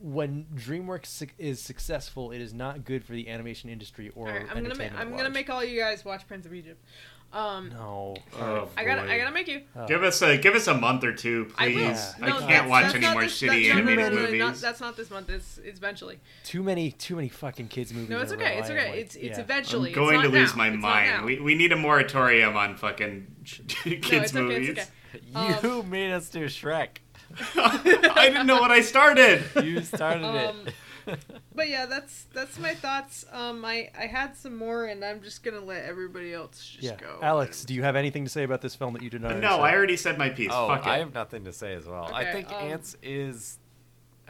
When DreamWorks is successful, it is not good for the animation industry or all right, I'm gonna ma- I'm gonna make all you guys watch Prince of Egypt. Um, No. Oh, I gotta boy. I gotta make you. Oh. Give us a give us a month or two, I please. Yeah. I, No, can't watch any more this- shitty animated no, no, movies. Not, that's not this month. It's, it's eventually. Too many, too many fucking kids movies. No, it's okay. It's okay. like- it's it's yeah. eventually. I'm going It's to lose now. my It's mind. We, we need a moratorium on fucking kids no, it's okay. movies. It's okay. You made us do Shrek. I didn't know what I started. You started Um, it. But yeah, that's that's my thoughts. Um, I I had some more, and I'm just gonna let everybody else just Yeah. go. Alex, do you have anything to say about this film that you did not? No, I already said my piece. oh, Fuck it. I have nothing to say as well. I think um, Ants is.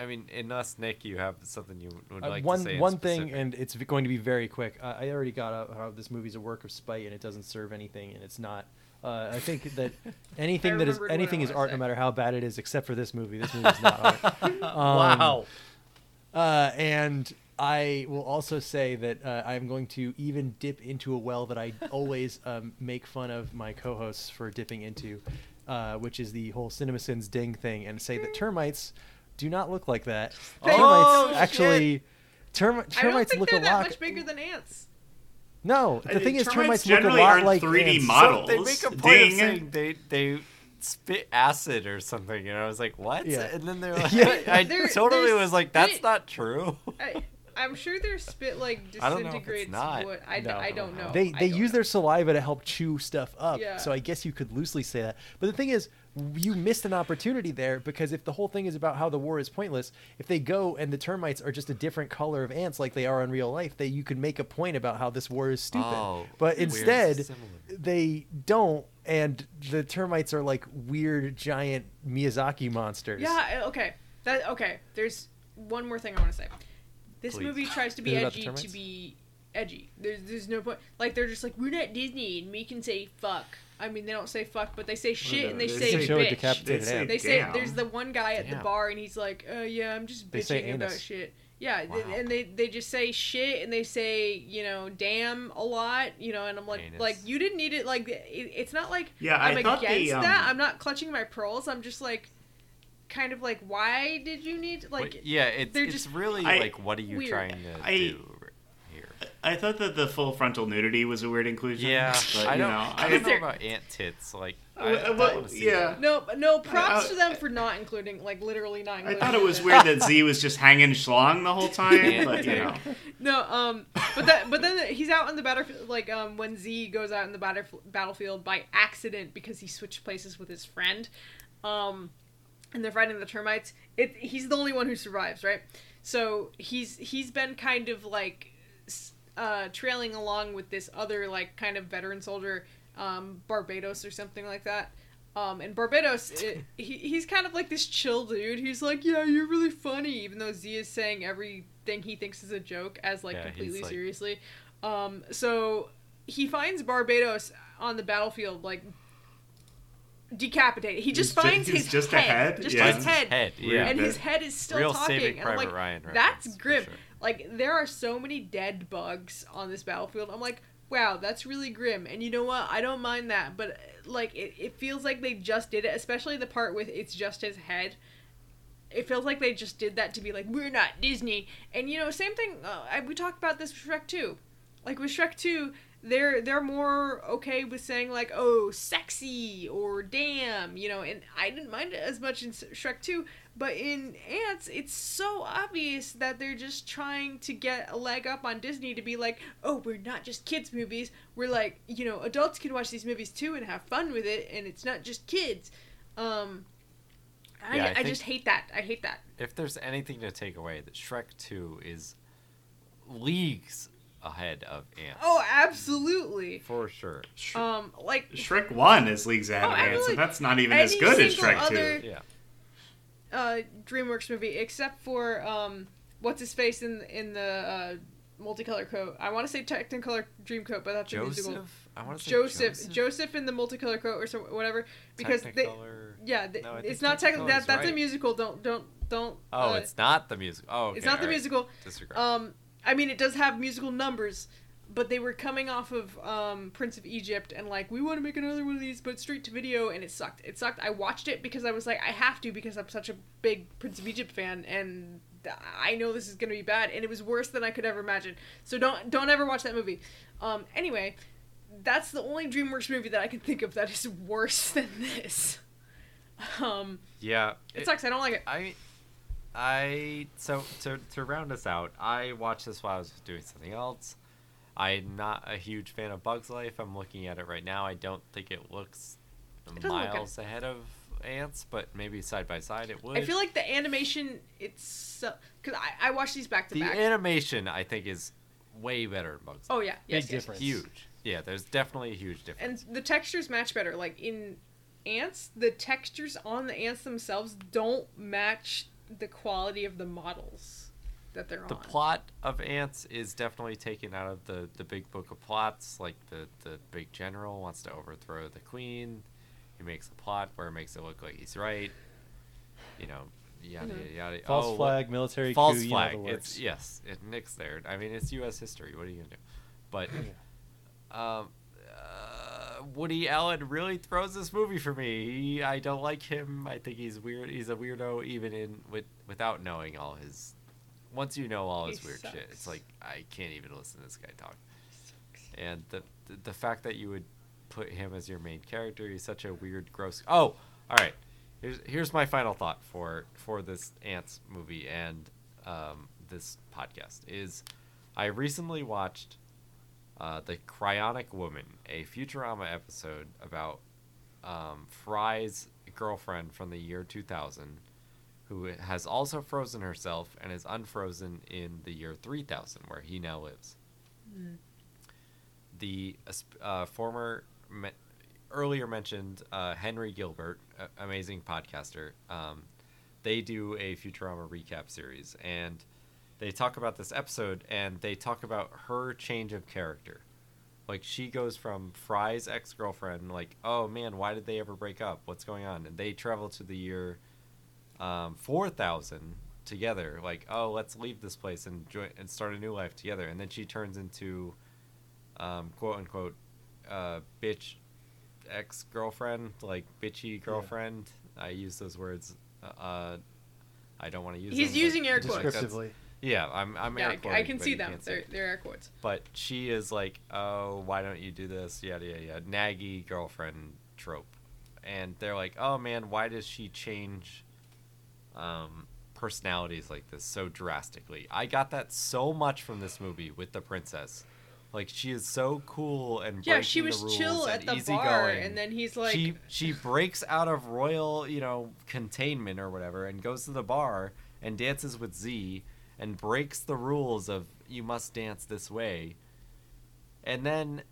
I mean, in us, Nick, you have something you would Uh, like one to say. in one thing, and it's going to be very quick. Uh, I already got out how this movie's a work of spite and it doesn't serve anything, and it's not. Uh, I think that anything that is remembered what I anything is art, no matter how bad it is, except for this movie. This movie is not art. Um, wow. Uh, and I will also say that uh, I'm going to even dip into a well that I always um, make fun of my co-hosts for dipping into, uh, which is the whole CinemaSins ding thing, and say that termites do not look like that. Thank- termites Oh, actually, term- I don't termites think look they're a that lot. much bigger than ants. No, I the thing think is, termites termites look a lot aren't like 3D ants. models. So they make a point Ding. of saying they they spit acid or something, and I was like, "What?" Yeah. And then they're like, Yeah. I There- totally there's was like, "That's spit- not true." I, I'm sure their spit like I don't know if it's disintegrates not. wood. I, d- No. I don't know. They I they don't use know. their saliva to help chew stuff up. Yeah. So I guess you could loosely say that. But the thing is, you missed an opportunity there because if the whole thing is about how the war is pointless, if they go and the termites are just a different color of ants like they are in real life, that you could make a point about how this war is stupid. Oh, but weird instead, simile. they don't and the termites are like weird giant Miyazaki monsters. Yeah. I- Okay. That okay. There's one more thing I want to say. This Please. movie tries to be Is it about the edgy to be edgy. There's there's no point. Like they're just like we're not Disney and we can say fuck. I mean they don't say fuck, but they say shit and they, they say say- bitch. They say. They say there's the one guy at the bar and he's like, uh, yeah, I'm just They say bitching about anus. shit. Yeah, th- Wow. and they they just say shit and they say you know damn a lot, you know, and I'm like Anus. like you didn't need it. Like it, it's not like Yeah, I I'm the, against um, that. I'm not clutching my pearls. I'm just like kind of like why did you need to, like But yeah, it's they're it's just really I- like, what are you weird. trying to I- do here? I thought that the full frontal nudity was a weird inclusion. Yeah, but, I don't. know, I I don't know There- about ant tits. Like, I, I well, don't wanna see yeah. that. no no props I- to them for not including like literally not I thought it was weird that Z was just hanging schlong the whole time, Yeah. but you know. No, um, but that, but then he's out on the battlefield, like um, when Z goes out in the battle, battlefield by accident because he switched places with his friend, um, and they're fighting the termites. It he's the only one who survives, right? So he's he's been kind of like, uh, trailing along with this other like kind of veteran soldier, um, Barbados or something like that. Um, and Barbados, it, he, he's kind of like this chill dude. He's like, yeah, you're really funny, even though Z is saying everything he thinks is a joke as like Yeah, completely like- seriously. Um, so he finds Barbados on the battlefield, like decapitated. He just He's finds he's his just a head, head? just Yeah. his His head, head, yeah. and his head is still Real talking. Saving and I'm like, Ryan that's reference, grim. sure. Like there are so many dead bugs on this battlefield. I'm like, wow, that's really grim. And you know what? I don't mind that, but like it, it feels like they just did it, especially the part with it's just his head. It feels like they just did that to be like, we're not Disney. And you know, same thing. Uh, I, we talked about this with Shrek 2. Like with Shrek 2, they're they're more okay with saying like, oh, sexy or damn, you know. And I didn't mind it as much in Shrek 2, but in Ants, it's so obvious that they're just trying to get a leg up on Disney to be like, oh, we're not just kids' movies. We're like, you know, adults can watch these movies too and have fun with it, and it's not just kids. Um, I, Yeah, I I, just hate that. I hate that. If there's anything to take away, that Shrek Two is leagues ahead of Ants. Oh, absolutely. for sure. Sh- Um, like Shrek 1 is League's Ahead Oh, of Ants, absolutely. and that's not even as good as single Shrek 2. Yeah. uh, DreamWorks movie, except for um, what's his face in in the uh, multicolor coat. I want to say Technicolor Dreamcoat, but that's a musical. I want to say Joseph, Joseph, in the multicolor coat or so, whatever, because they, yeah, they, No, it's not technical. Technicolor That, is that's a musical. Don't don't don't. Oh, uh, it's not the music. Oh, okay, it's not the alright. musical. Disregard. Um, I mean, it does have musical numbers, but they were coming off of um, Prince of Egypt, and like, we want to make another one of these, but straight to video, and it sucked. It sucked. I watched it because I was like, I have to because I'm such a big Prince of Egypt fan, and I know this is gonna be bad, and it was worse than I could ever imagine. So don't don't ever watch that movie. Um, anyway, that's the only DreamWorks movie that I can think of that is worse than this. Um, yeah. it sucks. I don't like it. I, I so to to round us out, I watched this while I was doing something else. I'm not a huge fan of Bugs Life. I'm looking at it right now. I don't think it looks doesn't look miles ahead of Ants, but maybe side by side it would. I feel like the animation, it's because I, I watched these back to the back. The animation I think is way better in Bugs. Oh yeah, yes, Big yes, difference. huge. Yeah, there's definitely a huge difference. And the textures match better. Like in ants, the textures on the ants themselves don't match the quality of the models that they're the on. The plot of ants is definitely taken out of the the big book of plots like the the big general wants to overthrow the queen he makes a plot where it makes it look like he's right you know yada Mhm. yada yada. False oh, what- flag, military false coup, you know flag. the it's yes, it Nick's there. I mean, it's U.S. history. What are you gonna do? But um, Woody Allen really throws this movie for me. He, I don't like him. I think he's weird. He's a weirdo even in with without knowing all his. Once you know all his He weird shit, it's like I can't even listen to this guy talk. And the, the the fact that you would put him as your main character, he's such a weird, gross. Oh, all right. Here's here's my final thought for for this ants movie and um, this podcast is I recently watched uh, the Cryonic Woman, a Futurama episode about um, Fry's girlfriend from the year 2000, who has also frozen herself and is unfrozen in the year 3000, where he now lives. The uh, former, me- earlier mentioned uh, Henry Gilbert, amazing podcaster, um, they do a Futurama recap series, and they talk about this episode, and they talk about her change of character. Like she goes from Fry's ex girlfriend, like, oh man, why did they ever break up? What's going on? And they travel to the year um, four thousand together. Like, oh, let's leave this place and join and start a new life together. And then she turns into, um, quote unquote, uh, bitch ex girlfriend, like bitchy girlfriend. I use those words. Uh, I don't want to use. He's them, using air quotes. like, Descriptively. Yeah, I'm. I'm Yeah, air I, I can see them. They're, they're air quotes. But she is like, oh, why don't you do this? Yada yada yada. Naggy girlfriend trope, and they're like, oh man, why does she change um, personalities like this so drastically? I got that so much from this movie with the princess. Like she is so cool and Yeah, she was chill at the bar, and then he's like, she she breaks out of royal you know containment or whatever and goes to the bar and dances with Z and breaks the rules of you must dance this way. And then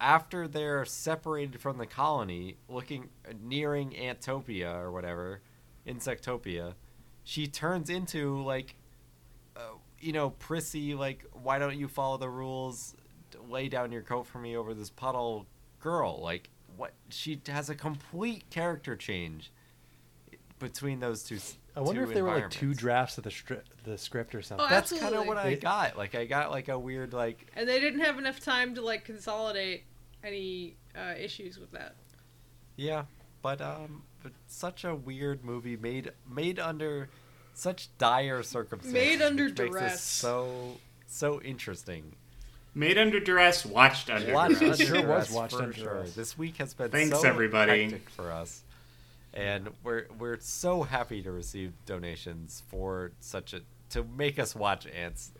after they're separated from the colony, looking nearing Antopia or whatever, Insectopia, she turns into like uh, you know, prissy like why don't you follow the rules? Lay down your coat for me over this puddle girl. Like what she has a complete character change between those two I wonder if there were like two drafts of the stri- the script or something. Oh, That's kind of what I got. Like I got like a weird like and they didn't have enough time to like consolidate any uh, issues with that. yeah, but um, but such a weird movie made made under such dire circumstances. Made under which makes this duress. so so interesting. Made under duress, watched under Watched duress. It sure was watched for under sure. duress. This week has been Thanks, so everybody. hectic for us, and we're we're so happy to receive donations for such a to make us watch ants.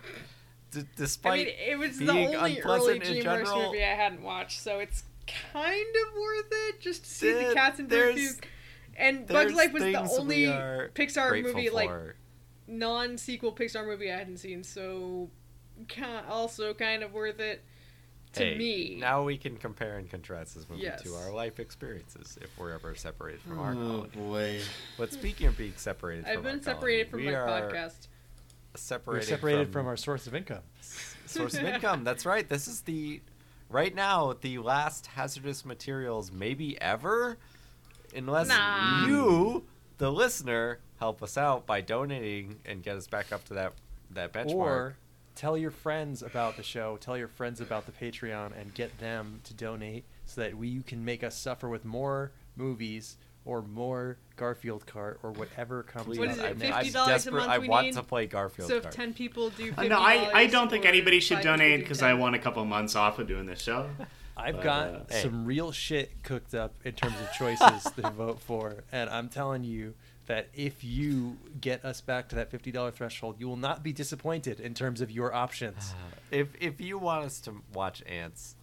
D- despite I mean, it was the only early DreamWorks general, movie I hadn't watched, so it's kind of worth it just to see the, the Katzenberg there's- puke. And Bugs Life was the only Pixar movie, like non-sequel Pixar movie I hadn't seen, so also kind of worth it to Hey, me. Now we can compare and contrast this movie Yes. to our life experiences if we're ever separated from our Oh colony. boy. But speaking of being separated I've from been our separated colony, from my are podcast. We're Separated, separated from, our source of income. source of income. That's right. This is the right now the last hazardous materials maybe ever, unless Nah. you, the listener, help us out by donating and get us back up to that that benchmark. Or tell your friends about the show, tell your friends about the Patreon, and get them to donate so that we you can make us suffer with more movies or more Garfield Kart or whatever comes Please, What is out it, I'm, I'm $50 a desperate. month I we want need? to play Garfield. So if card. ten people do, Uh, $50 no, I, I don't think anybody should donate because I want a couple months off of doing this show. I've But, got uh, Hey. some real shit cooked up in terms of choices to vote for, and I'm telling you that if you get us back to that fifty dollar threshold, you will not be disappointed in terms of your options. if if you want us to watch ants,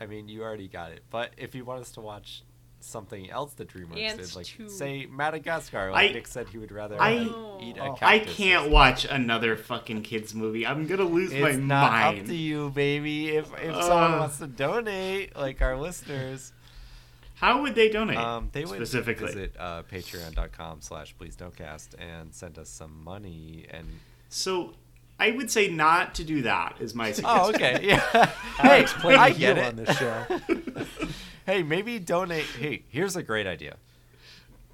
I mean you already got it. But if you want us to watch something else that DreamWorks Ants did, like too. say Madagascar, like I- Nick said he would rather I- like, eat a cactus. I can't watch another fucking kids movie. I'm gonna lose my mind. It's not mind. up to you, baby. If if someone wants to donate, like our listeners, How would they donate? um, they would specifically. visit uh, patreon.com slash please don't cast and send us some money and So I would say not to do that. Is my suggestion. oh okay yeah hey I the get it on this show. hey maybe donate hey here's a great idea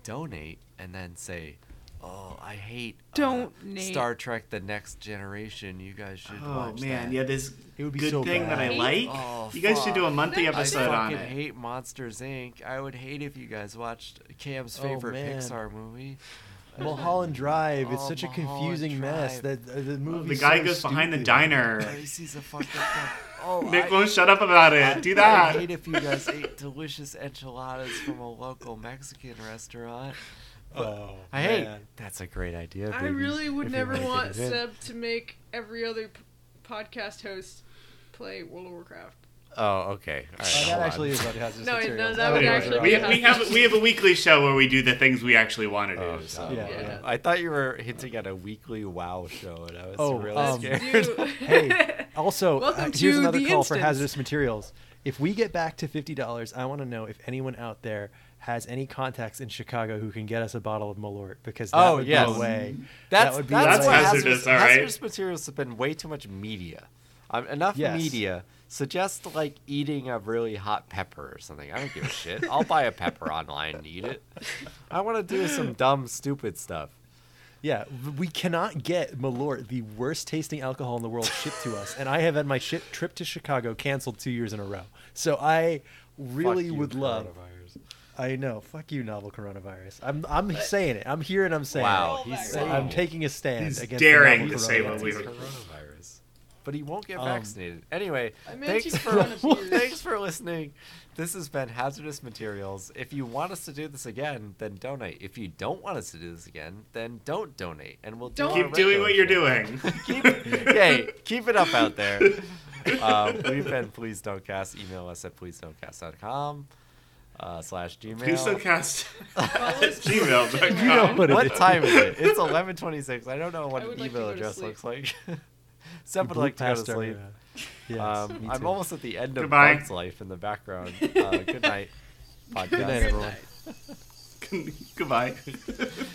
donate and then say Oh, I hate uh, Don't, Nate. Star Trek: The Next Generation. You guys should Oh watch man, that. yeah, this It would be good so thing that I bad. like. Oh, you guys should do a fuck. monthly That- I episode on fucking it. hate Monsters Inc. I would hate if you guys watched Cam's Oh, favorite man. Pixar movie. Mulholland Drive. It's Oh, such a Mulholland confusing mess. That uh, the Oh, movie. the guy goes behind the diner. Tracy's a fucked up guy. Oh, Nick I- won't shut up about it. Do that. I hate if you guys ate delicious enchiladas from a local Mexican restaurant. Oh, I hate. man. That's a great idea. I really would if never wanna get want it in. Seb to make every other p- podcast host play World of Warcraft. Oh, okay. All right. Oh, hold that on. actually is about hazardous No, no, materials. that would actually we, be we have we have a weekly show where we do the things we actually want to do. Oh, so. Yeah, Yeah. yeah. I thought you were hinting at a weekly WoW show, and I was Oh, really um, scared. Let's Hey, also, uh, here's another the call for hazardous materials. If we get back to fifty dollars, I want to know if anyone out there has any contacts in Chicago who can get us a bottle of Malort because that Oh, would yes. be a way. That's that would be that's a That's what way. hazardous, hazardous, all right? hazardous materials have been way too much media. Um, enough Yes. media. Suggest like eating a really hot pepper or something. I don't give a shit. I'll buy a pepper online and eat it. I want to do some dumb, stupid stuff. Yeah, we cannot get Malort, the worst tasting alcohol in the world, shipped to us, and I have had my ship trip to Chicago canceled two years in a row. So I really Fuck you, would love. coronavirus. I know. Fuck you, novel coronavirus. I'm I'm saying it. I'm here and I'm saying Wow, it. he's saying I'm taking a stand He's against daring the novel to say what we It's were- coronavirus. But he won't get Um, vaccinated. Anyway, thanks for thanks for listening. This has been Hazardous Materials. If you want us to do this again, then donate. If you don't want us to do this again, then don't donate, and we'll do Don't- our Keep doing regular what you're doing. keep, yay, keep it up out there. Um, we've been Please Don't Cast. Email us at please don't cast.com uh, slash Gmail. Please don't cast at let's- gmail.com. You know what it what is. time is it? It's 11:26. I don't know what an would like email address looks like. You would like to go to sleep. yes, um, me I'm too. almost at the end of Goodbye. Bug's life in the background. Uh, good night, podcast. Good night, everyone. Goodbye.